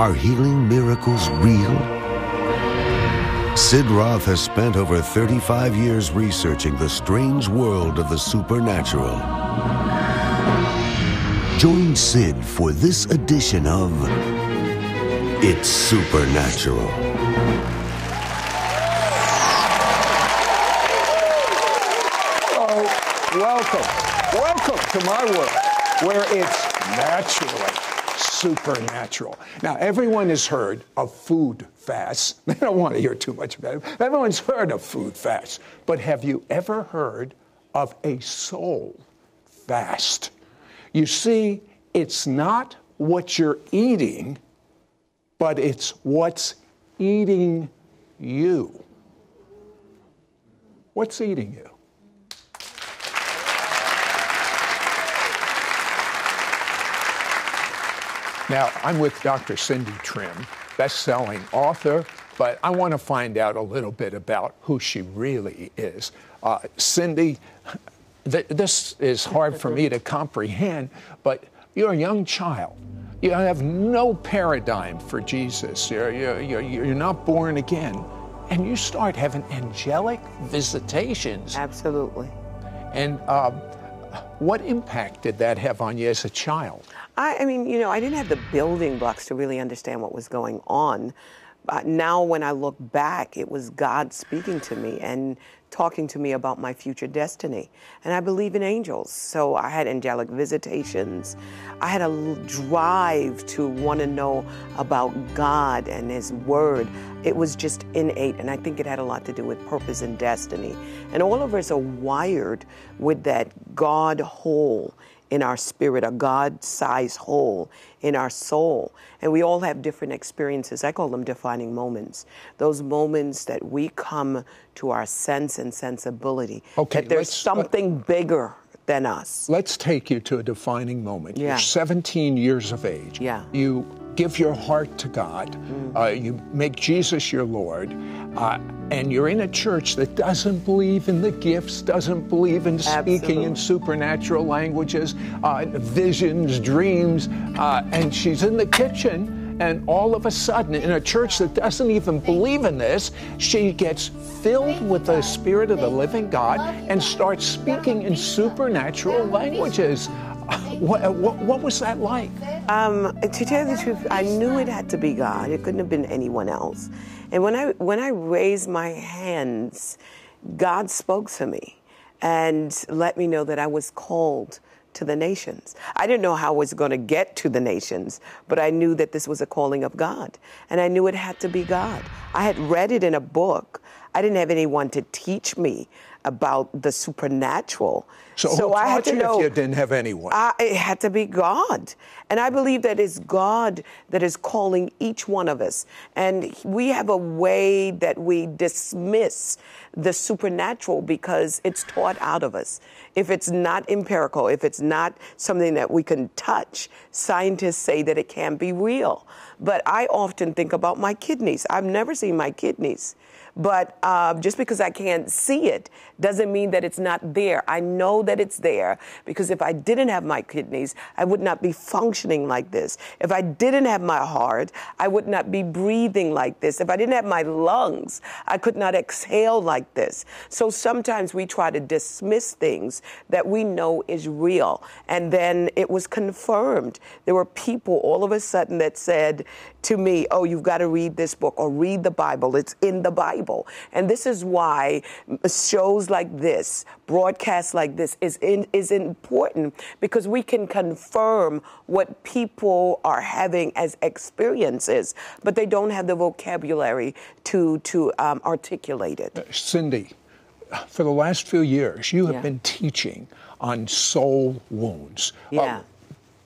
Are healing miracles real? Sid Roth has spent over 35 years researching the strange world of the supernatural. Join Sid for this edition of It's Supernatural. Welcome, welcome to my world where it's naturally supernatural. Now, everyone has heard of food fasts. They don't want to hear too much about it. Everyone's heard of food fasts. But have you ever heard of a soul fast? You see, it's not what you're eating, but it's what's eating you. What's eating you? Now, I'm with Dr. Cindy Trimm, best selling author, but I want to find out a little bit about who she really is. Uh, Cindy, th- this is hard for me to comprehend, but you're a young child. You have no paradigm for Jesus. You're, you're, you're, you're not born again. And you start having angelic visitations. Absolutely. And uh, what impact did that have on you as a child? I, I mean, you know, I didn't have the building blocks to really understand what was going on. But now, when I look back, it was God speaking to me and talking to me about my future destiny. And I believe in angels. So I had angelic visitations. I had a drive to want to know about God and His Word. It was just innate. And I think it had a lot to do with purpose and destiny. And all of us are wired with that God hole in our spirit, a God sized hole in our soul. And we all have different experiences. I call them defining moments. Those moments that we come to our sense and sensibility. Okay, that there's let's- uh, something bigger than us. Let's take you to a defining moment. Yeah. You're 17 years of age. Yeah. You give your heart to God. Uh, you make Jesus your Lord. Uh, and you're in a church that doesn't believe in the gifts, doesn't believe in speaking in supernatural languages, uh, visions, dreams. Uh, and she's in the kitchen. And all of a sudden, in a church that doesn't even believe in this, she gets filled with the Spirit of the living God and starts speaking in supernatural languages. What, what, what was that like? Um, to tell you the truth, I knew it had to be God. It couldn't have been anyone else. And when I when I raised my hands, God spoke to me and let me know that I was called to the nations. I didn't know how I was going to get to the nations, but I knew that this was a calling of God, and I knew it had to be God. I had read it in a book. I didn't have anyone to teach me about the supernatural. So, who I had to you know if you didn't have anyone? I, it had to be God. And I believe that it's God that is calling each one of us. And we have a way that we dismiss the supernatural because it's taught out of us. If it's not empirical, if it's not something that we can touch, scientists say that it can be real. But I often think about my kidneys. I've never seen my kidneys. But uh, just because I can't see it doesn't mean that it's not there. I know that it's there because if I didn't have my kidneys, I would not be functioning like this. If I didn't have my heart, I would not be breathing like this. If I didn't have my lungs, I could not exhale like this. So sometimes we try to dismiss things that we know is real. And then it was confirmed. There were people all of a sudden that said to me, Oh, you've got to read this book or read the Bible. It's in the Bible. And this is why shows like this, broadcasts like this, is, in, is important because we can confirm what people are having as experiences, but they don't have the vocabulary to, to um, articulate it. Cindy, for the last few years, you have Yeah. been teaching on soul wounds. Yeah. Uh,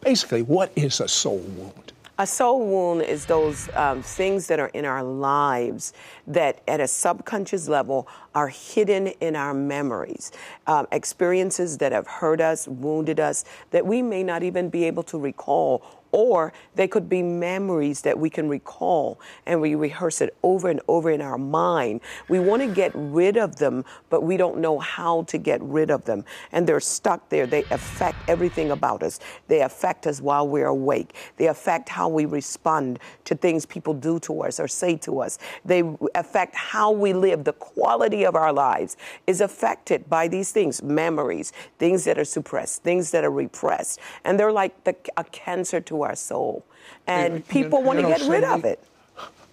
basically, what is a soul wound? A soul wound is those um, things that are in our lives that, at a subconscious level, are hidden in our memories. Um, experiences that have hurt us, wounded us, that we may not even be able to recall or they could be memories that we can recall and we rehearse it over and over in our mind. We want to get rid of them, but we don't know how to get rid of them. And they're stuck there. They affect everything about us. They affect us while we're awake. They affect how we respond to things people do to us or say to us. They affect how we live. The quality of our lives is affected by these things memories, things that are suppressed, things that are repressed. And they're like the, a cancer to our soul. And You- people you want to know, get rid of it.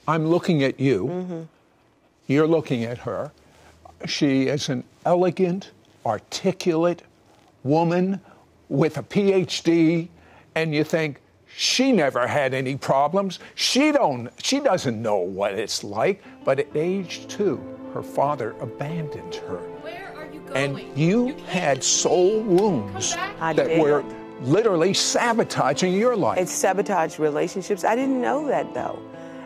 I'm looking at you. Mm-hmm. You're looking at her. She is an elegant, articulate woman with a PhD, and you think she never had any problems. She don't. She doesn't know what it's like. But at age two, her father abandoned her, Where are you going? and you can't had soul wounds Come back. I that were literally sabotaging your life. It's sabotaged relationships. I didn't know that though.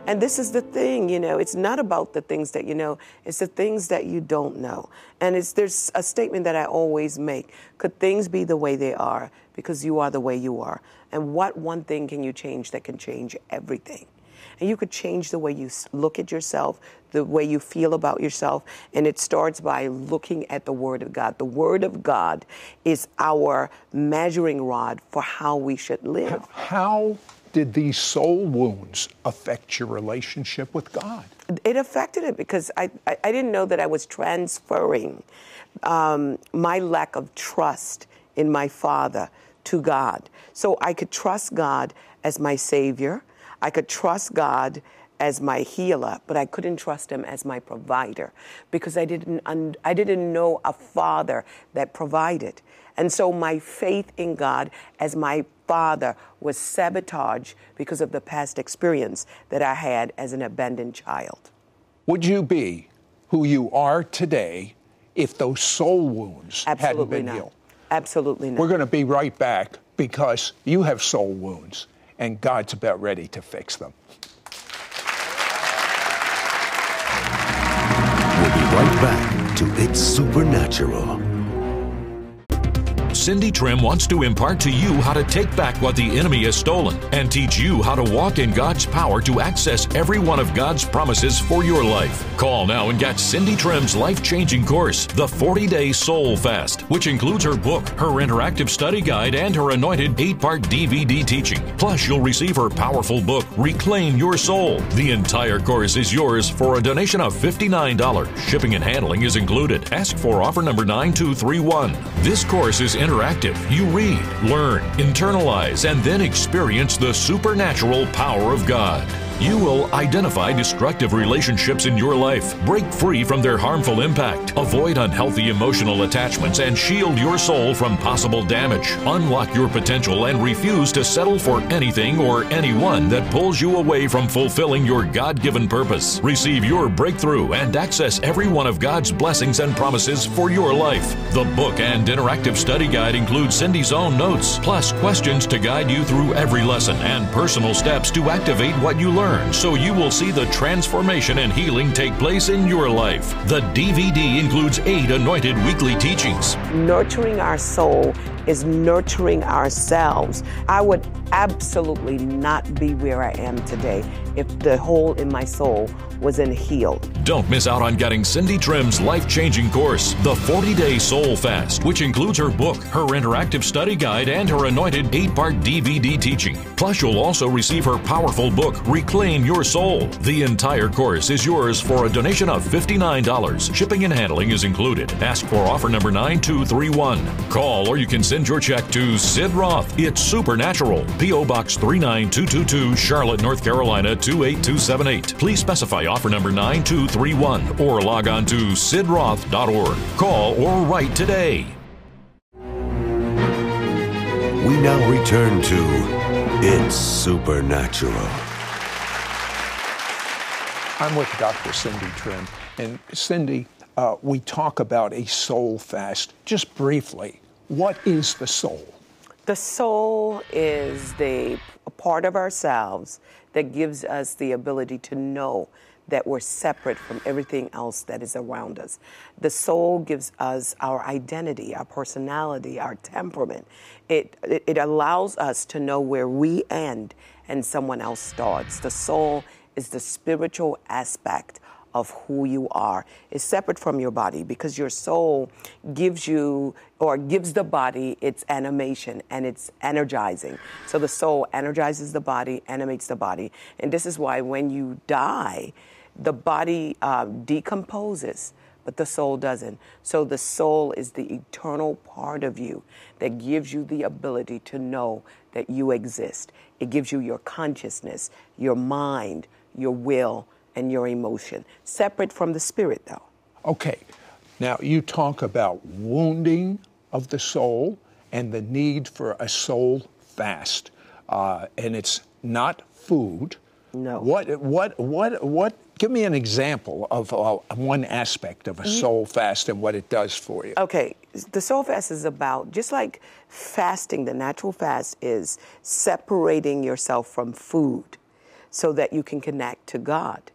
And this is the thing, you know, it's not about the things that you know, it's the things that you don't know. And it's there's a statement that I always make. Could things be the way they are because you are the way you are? And what one thing can you change that can change everything? And you could change the way you look at yourself, the way you feel about yourself. And it starts by looking at the Word of God. The Word of God is our measuring rod for how we should live. How did these soul wounds affect your relationship with God? It affected it because I, I, I didn't know that I was transferring um, my lack of trust in my Father to God. So I could trust God as my Savior. I could trust God as my healer, but I couldn't trust him as my provider because I didn't un- I didn't know a father that provided. And so my faith in God as my father was sabotaged because of the past experience that I had as an abandoned child. Would you be who you are today if those soul wounds hadn't been not. healed? Absolutely not. We're going to be right back because you have soul wounds and God's about ready to fix them. We'll be right back to It's Supernatural. Cindy Trimm wants to impart to you how to take back what the enemy has stolen and teach you how to walk in God's power to access every one of God's promises for your life. Call now and get Cindy Trimm's life changing course, The 40 Day Soul Fast, which includes her book, her interactive study guide, and her anointed 8 part DVD teaching. Plus, you'll receive her powerful book, Reclaim Your Soul. The entire course is yours for a donation of $59. Shipping and handling is included. Ask for offer number 9231. This course is interactive. You read, learn, internalize, and then experience the supernatural power of God. You will identify destructive relationships in your life, break free from their harmful impact, avoid unhealthy emotional attachments, and shield your soul from possible damage. Unlock your potential and refuse to settle for anything or anyone that pulls you away from fulfilling your God given purpose. Receive your breakthrough and access every one of God's blessings and promises for your life. The book and interactive study guide include Cindy's own notes, plus questions to guide you through every lesson and personal steps to activate what you learn so you will see the transformation and healing take place in your life. The DVD includes eight anointed weekly teachings. nurturing our soul is nurturing ourselves. I would absolutely not be where I am today if the hole in my soul wasn't healed. Don't miss out on getting Cindy Trimm's life changing course, The 40 Day Soul Fast, which includes her book, her interactive study guide, and her anointed 8 part DVD teaching. Plus, you'll also receive her powerful book, Reclaim Your Soul. The entire course is yours for a donation of $59. Shipping and handling is included. Ask for offer number 9231. Call or you can send your check to Sid Roth. It's Supernatural. P.O. Box 39222, Charlotte, North Carolina 28278. Please specify offer number 9231 or log on to sidroth.org. Call or write today. We now return to It's Supernatural. I'm with Dr. Cindy Trimm. And Cindy, uh, we talk about a soul fast. Just briefly, what is the soul? The soul is the part of ourselves that gives us the ability to know that we're separate from everything else that is around us. The soul gives us our identity, our personality, our temperament. It, it, it allows us to know where we end and someone else starts. The soul is the spiritual aspect of who you are is separate from your body because your soul gives you or gives the body its animation and it's energizing. So the soul energizes the body, animates the body. And this is why when you die, the body uh, decomposes, but the soul doesn't. So the soul is the eternal part of you that gives you the ability to know that you exist. It gives you your consciousness, your mind, your will, and your emotion, separate from the spirit, though. Okay. Now, you talk about wounding of the soul and the need for a soul fast. Uh, and it's not food. No. What, what, what, what, give me an example of uh, one aspect of a soul fast and what it does for you. Okay, the soul fast is about just like fasting, the natural fast is separating yourself from food so that you can connect to God.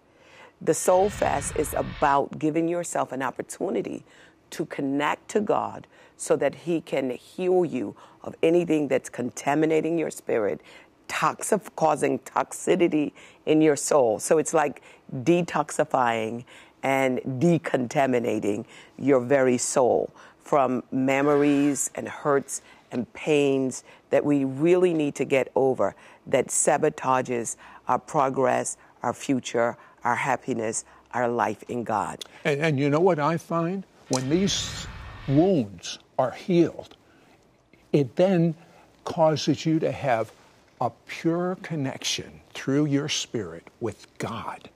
The soul fast is about giving yourself an opportunity to connect to God so that He can heal you of anything that's contaminating your spirit, toxic, causing toxicity in your soul. So it's like detoxifying and decontaminating your very soul from memories and hurts and pains that we really need to get over that sabotages our progress, our future, our happiness, our life in God. And, and you know what I find? When these wounds are healed, it then causes you to have a pure connection through your spirit with God.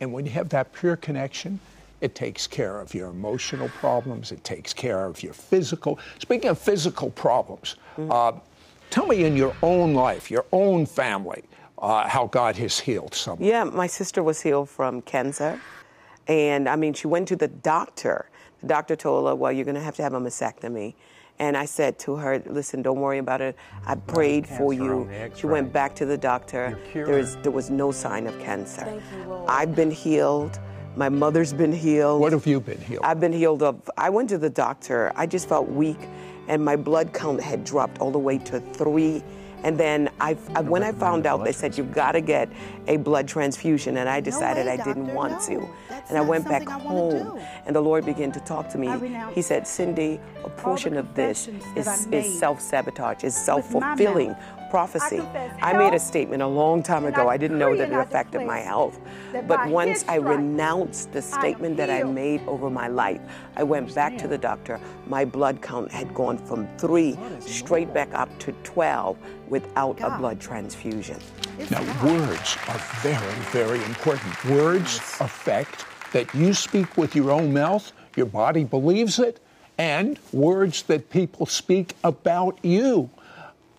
And when you have that pure connection, it takes care of your emotional problems, it takes care of your physical. Speaking of physical problems, uh, tell me in your own life, your own family, uh, how God has healed someone. Yeah, my sister was healed from cancer. And I mean, she went to the doctor. The doctor told her, well, you're going to have to have a mastectomy. And I said to her, listen, don't worry about it. I prayed for you. She went back to the doctor. There, is, there was no sign of cancer. Thank you, Lord. I've been healed. My mother's been healed. What have you been healed? I've been healed of. I went to the doctor. I just felt weak, and my blood count had dropped all the way to three. And then I, I when I found out, they said you've got to get a blood transfusion, and I decided way, I didn't want no. to. That's and I went back I home, and the Lord began to talk to me. He said, "Cindy, a portion of this is, is self-sabotage, is self-fulfilling mouth. Prophecy." I confess I made a statement a long time ago. I I didn't know that it affected my health, but once I renounced the I statement that I made over my life. I went back to the doctor. My blood count had gone from three straight back up to 12 without a blood transfusion. It's Now, God. words are very, very important. Words affect that you speak with your own mouth, your body believes it, and words that people speak about you.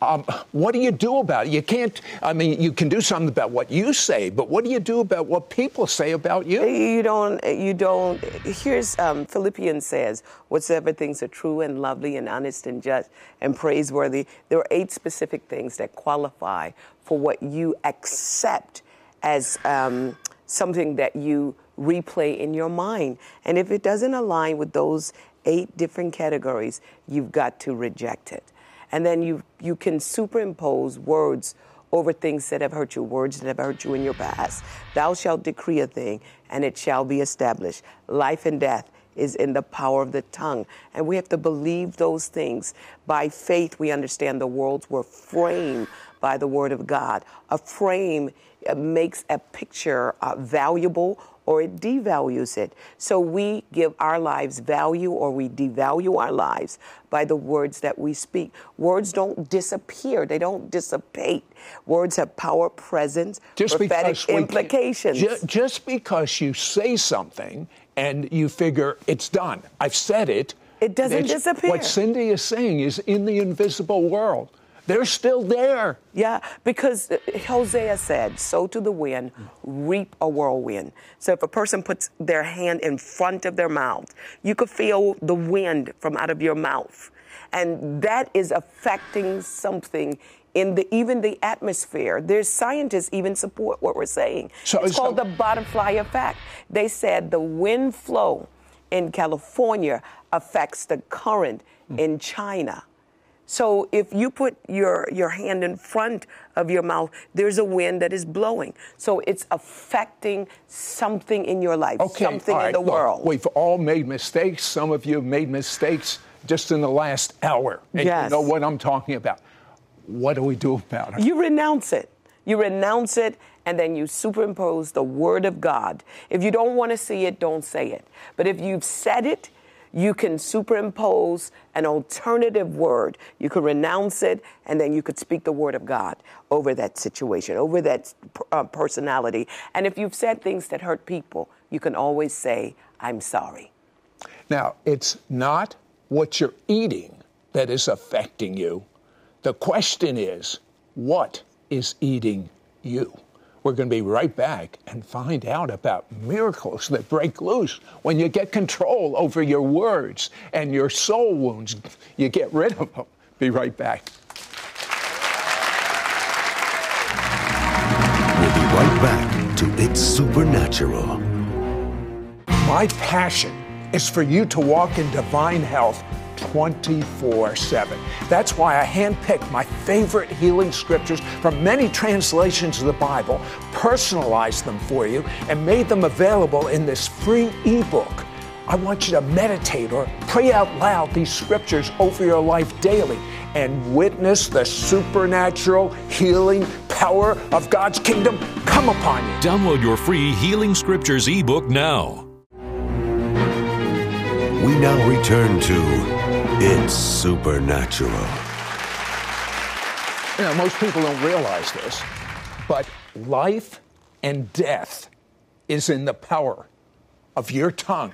Um, what do you do about it? You can't, I mean, you can do something about what you say, but what do you do about what people say about you? You don't, you don't, here's um, Philippians says, whatsoever things are true and lovely and honest and just and praiseworthy. There are eight specific things that qualify for what you accept as um, something that you replay in your mind. And if it doesn't align with those eight different categories, you've got to reject it. And then you, you can superimpose words over things that have hurt you, words that have hurt you in your past. Thou shalt decree a thing, and it shall be established. Life and death is in the power of the tongue. And we have to believe those things. By faith, we understand the worlds were framed by the word of God. A frame makes a picture uh, valuable or it devalues it. So we give our lives value or we devalue our lives by the words that we speak. Words don't disappear, they don't dissipate. Words have power, presence, prophetic we implications. ju- just because you say something and you figure it's done, I've said it. It doesn't disappear. What Cindy is saying is in the invisible world. They're still there. Yeah, because uh, Hosea said, sow to the wind, reap a whirlwind. So if a person puts their hand in front of their mouth, you could feel the wind from out of your mouth. And that is affecting something in the even the atmosphere. There's scientists even support what we're saying. So- it's so- called the butterfly effect. They said the wind flow in California affects the current in China. So if you put your, your hand in front of your mouth, there's a wind that is blowing. So it's affecting something in your life, Okay, something right, in the look, world. We've all made mistakes. Some of you have made mistakes just in the last hour. And Yes. you know what I'm talking about. What do we do about it? You renounce it. You renounce it, and then you superimpose the word of God. If you don't want to see it, don't say it. But if you've said it, you can superimpose an alternative word. You could renounce it, and then you could speak the word of God over that situation, over that uh, personality. And if you've said things that hurt people, you can always say, I'm sorry. Now, it's not what you're eating that is affecting you. The question is, what is eating you? We're going to be right back and find out about miracles that break loose when you get control over your words and your soul wounds. You get rid of them. Be right back. We'll be right back to It's Supernatural. My passion is for you to walk in divine health 24 7. That's why I handpicked my favorite healing scriptures from many translations of the Bible, personalized them for you, and made them available in this free ebook. I want you to meditate or pray out loud these scriptures over your life daily and witness the supernatural healing power of God's kingdom come upon you. Download your free Healing Scriptures ebook now. We now return to It's Supernatural. You know, most people don't realize this, but life and death is in the power of your tongue.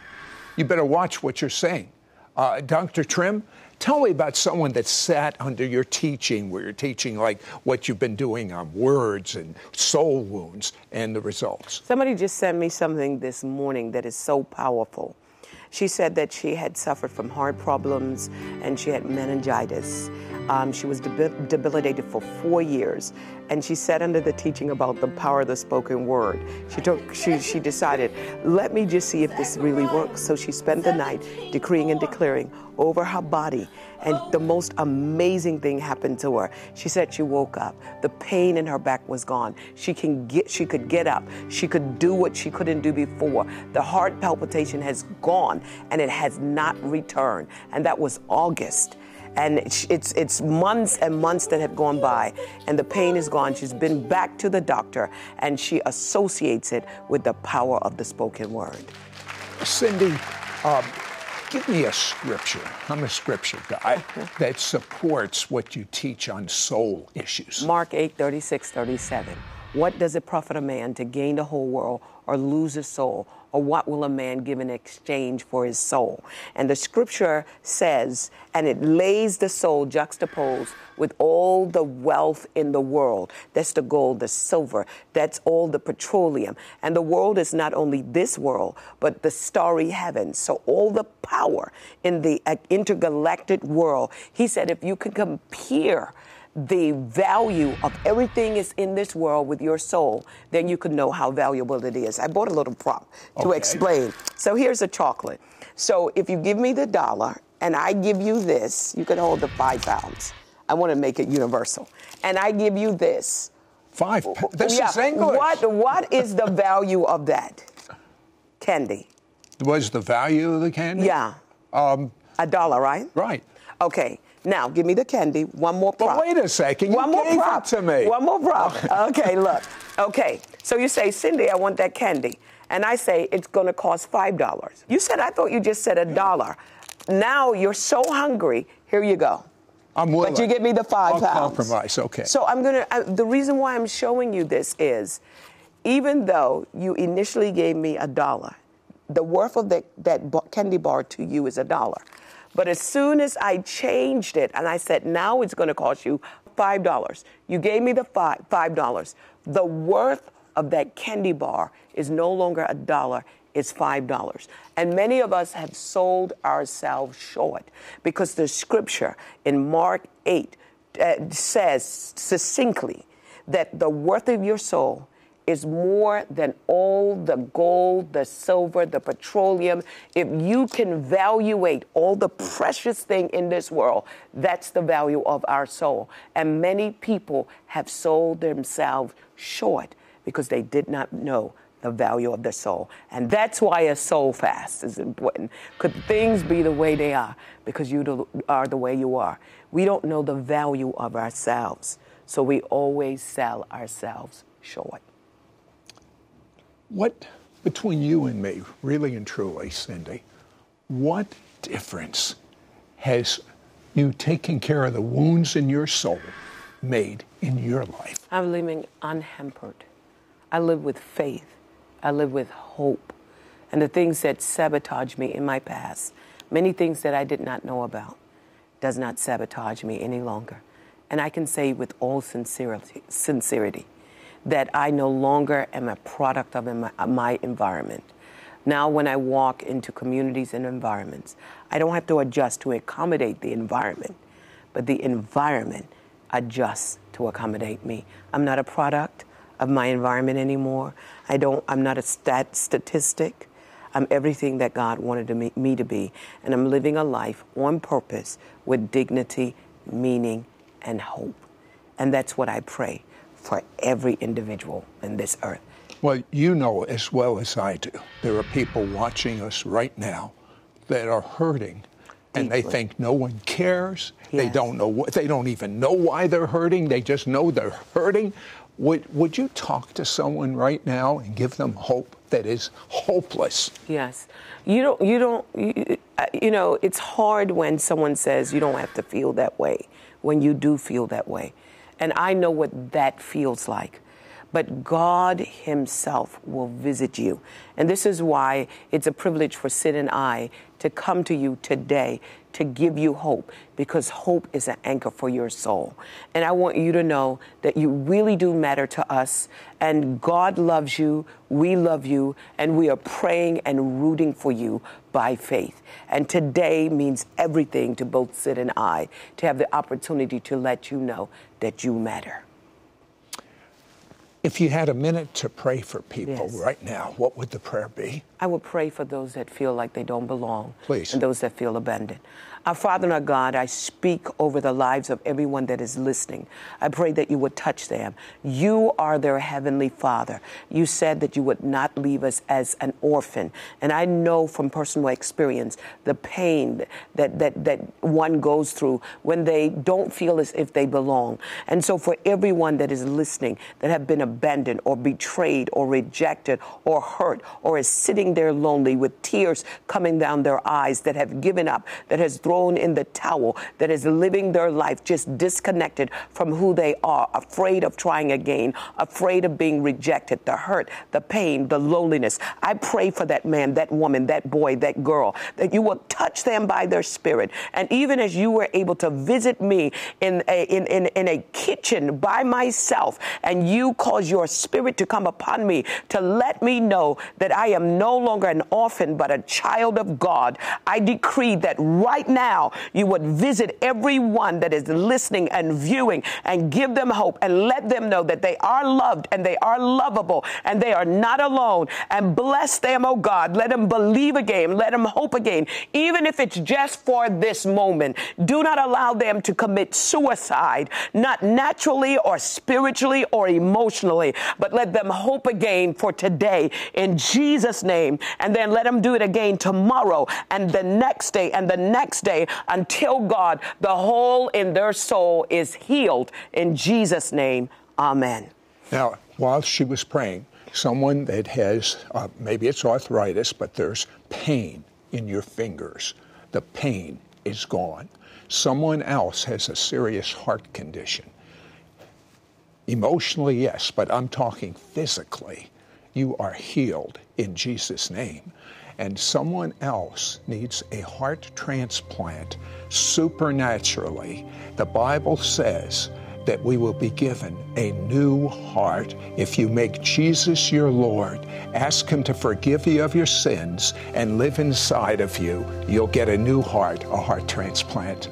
You better watch what you're saying. Uh, Dr. Trimm, tell me about someone that sat under your teaching, where you're teaching like what you've been doing on words and soul wounds and the results. Somebody just sent me something this morning that is so powerful. She said that she had suffered from heart problems and she had meningitis. Um, she was debil- debilitated for four years, and she sat under the teaching about the power of the spoken word. She took, she, she decided, let me just see if this really works. So she spent the night decreeing and declaring over her body, and the most amazing thing happened to her. She said she woke up, the pain in her back was gone. She can get, she could get up, she could do what she couldn't do before. The heart palpitation has gone, and it has not returned, and that was August and it's, it's months and months that have gone by and the pain is gone she's been back to the doctor and she associates it with the power of the spoken word Cindy, um, give me a scripture. I'm a scripture guy that supports what you teach on soul issues. mark 8 36 37 what does it profit a man to gain the whole world or lose his soul or what will a man give in exchange for his soul? And the scripture says and it lays the soul juxtaposed with all the wealth in the world. That's the gold the silver. That's all the petroleum. And the world is not only this world but the starry heavens. So all the power in the uh, intergalactic world. He said if you could compare the value of everything is in this world with your soul, then you can know how valuable it is. I bought a little prop to Okay. explain. So here's a chocolate. So if you give me the dollar and I give you this, you can hold the five pounds. I want to make it universal. And I give you this. Five. pa- This Yeah, is English. What, what is the value of that? Candy. was the value of the candy? Yeah. Um, A dollar, right? right. Okay. Now give me the candy. One more But prop. wait a second, you One more gave prop to me. One more prop. okay, look. Okay. So you say, Cindy, I want that candy, and I say it's going to cost five dollars. You said I thought you just said a dollar. Now you're so hungry. Here you go. I'm willing. But you give me the 5 I'll pounds. compromise, okay. So I'm gonna. Uh, the reason why I'm showing you this is, even though you initially gave me a dollar, the worth of that that candy bar to you is a dollar. But as soon as I changed it and I said now it's going to cost you five dollars, you gave me the five five dollars. The worth of that candy bar is no longer a dollar, it's $5. And many of us have sold ourselves short because the scripture in Mark 8 uh, says succinctly that the worth of your soul is more than all the gold, the silver, the petroleum. If you can evaluate all the precious thing in this world, that's the value of our soul. And many people have sold themselves short because they did not know the value of the soul. And that's why a soul fast is important. Could things be the way they are because you are the way you are? We don't know the value of ourselves, so we always sell ourselves short. What, between you and me, really and truly, Cindy, what difference has you taking care of the wounds in your soul made in your life? I'm living unhampered. I live with faith. I live with hope. And the things that sabotage me in my past, many things that I did not know about, does not sabotage me any longer. And I can say with all sincerity, sincerity that I no longer am a product of uh, my environment. Now, when I walk into communities and environments, I don't have to adjust to accommodate the environment, but the environment adjusts to accommodate me. I'm not a product of my environment anymore. I don't, I'm not a stat, statistic. I'm everything that God wanted to me, me to be. And I'm living a life on purpose with dignity, meaning, and hope. And that's what I pray for every individual in this earth. Well, you know as well as I do, there are people watching us right now that are hurting and they think no one cares. Yes. They don't know what they don't even know why they're hurting. They just know they're hurting. Would would you talk to someone right now and give them hope that is hopeless? Yes. You don't you don't you, you know, it's hard when someone says you don't have to feel that way when you do feel that way. And I know what that feels like. But God Himself will visit you. And this is why it's a privilege for Sid and I to come to you today to give you hope because hope is an anchor for your soul. And I want you to know that you really do matter to us and God loves you, we love you, and we are praying and rooting for you by faith. And today means everything to both Sid and I to have the opportunity to let you know that you matter. If you had a minute to pray for people yes. right now, what would the prayer be? I would pray for those that feel like they don't belong. Please. And those that feel abandoned. Our Father and our God, I speak over the lives of everyone that is listening. I pray that you would touch them. You are their heavenly Father. You said that you would not leave us as an orphan. And I know from personal experience the pain that, that, that one goes through when they don't feel as if they belong. And so for everyone that is listening that have been abandoned or betrayed or rejected or hurt or is sitting there lonely with tears coming down their eyes that have given up, that has thrown thrown in the towel, that is living their life just disconnected from who they are, afraid of trying again, afraid of being rejected, the hurt, the pain, the loneliness. I pray for that man, that woman, that boy, that girl, that you will touch them by their spirit. And even as you were able to visit me in a, in, in, in a kitchen by myself, and you cause your spirit to come upon me to let me know that I am no longer an orphan, but a child of God, I decree that right now now you would visit everyone that is listening and viewing and give them hope and let them know that they are loved and they are lovable and they are not alone. And bless them, oh God. Let them believe again. Let them hope again, even if it's just for this moment. Do not allow them to commit suicide, not naturally or spiritually or emotionally, but let them hope again for today in Jesus' name. And then let them do it again tomorrow and the next day and the next day day until God, the hole in their soul is healed. In Jesus' name, amen. Now, while she was praying, someone that has, uh, maybe it's arthritis, but there's pain in your fingers, the pain is gone. Someone else has a serious heart condition. Emotionally, yes, but I'm talking physically. You are healed in Jesus' name and someone else needs a heart transplant supernaturally, the Bible says that we will be given a new heart. If you make Jesus your Lord, ask Him to forgive you of your sins and live inside of you, you'll get a new heart, a heart transplant.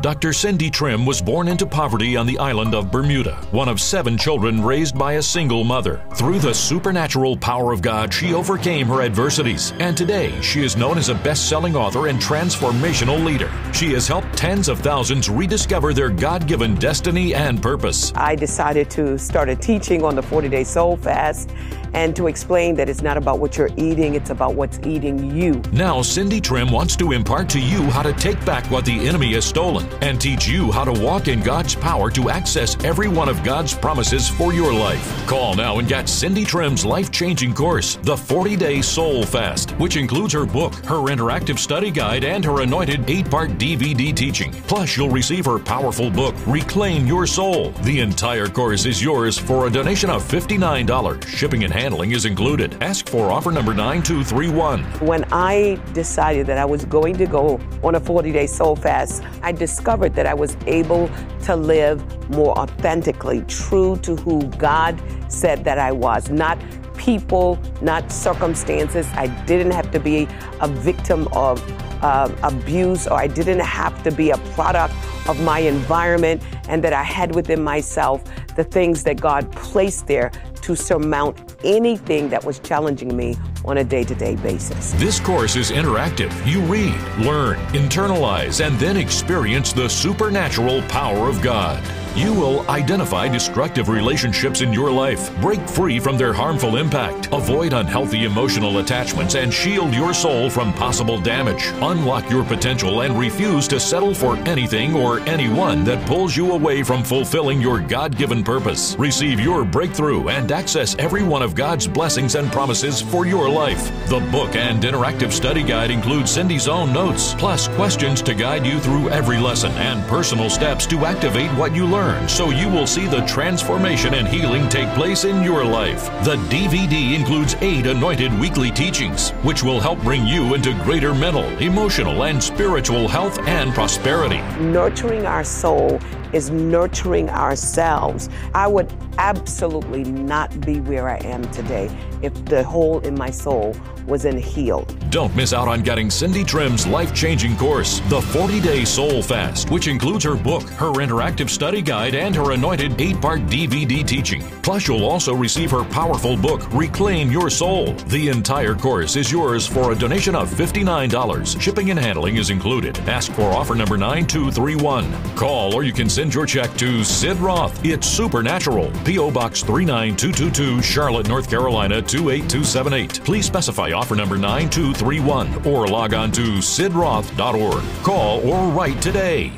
Dr. Cindy Trimm was born into poverty on the island of Bermuda, one of seven children raised by a single mother. Through the supernatural power of God, she overcame her adversities, and today she is known as a best selling author and transformational leader. She has helped tens of thousands rediscover their God given destiny and purpose. I decided to start a teaching on the 40 day soul fast and to explain that it's not about what you're eating, it's about what's eating you. Now, Cindy Trimm wants to impart to you how to take back what the enemy has stolen and teach you how to walk in God's power to access every one of God's promises for your life. Call now and get Cindy Trimm's life changing course, The 40 Day Soul Fast, which includes her book, her interactive study guide, and her anointed eight part DVD teaching. Plus, you'll receive her powerful book, Reclaim Your Soul. The entire course is yours for a donation of $59. Shipping and handling is included. Ask for offer number 9231. When I decided that I was going to go on a 40 day soul fast, I discovered that I was able to live more authentically, true to who God said that I was, not people, not circumstances. I didn't have to be a victim of uh, abuse or I didn't have to be a product of my environment and that I had within myself the things that God placed there to surmount anything that was challenging me on a day to day basis. This course is interactive. You read, learn, internalize, and then experience the supernatural power of God. You will identify destructive relationships in your life, break free from their harmful impact, avoid unhealthy emotional attachments, and shield your soul from possible damage. Unlock your potential and refuse to settle for anything or anyone that pulls you away from fulfilling your God given purpose. Receive your breakthrough and access every one of God's blessings and promises for your life. The book and interactive study guide includes Cindy's own notes, plus questions to guide you through every lesson and personal steps to activate what you learn so you will see the transformation and healing take place in your life. The DVD includes eight anointed weekly teachings, which will help bring you into greater mental, emotional, and spiritual health and prosperity. Nurturing our soul is nurturing ourselves. I would absolutely not be where I am today if the hole in my soul wasn't healed. Don't miss out on getting Cindy Trimm's life changing course, The 40 Day Soul Fast, which includes her book, her interactive study guide, and her anointed eight part DVD teaching. Plus, you'll also receive her powerful book, Reclaim Your Soul. The entire course is yours for a donation of $59. Shipping and handling is included. Ask for offer number 9231. Call or you can send your check to Sid Roth. It's Supernatural. P.O. Box 39222, Charlotte, North Carolina 28278. Please specify offer number 9231 or log on to sidroth.org. Call or write today.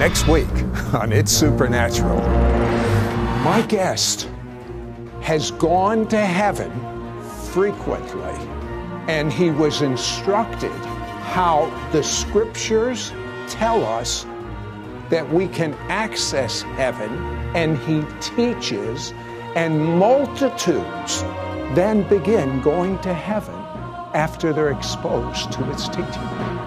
Next week on It's Supernatural, my guest has gone to heaven frequently and he was instructed how the scriptures tell us that we can access heaven and he teaches and multitudes then begin going to heaven after they're exposed to its teaching.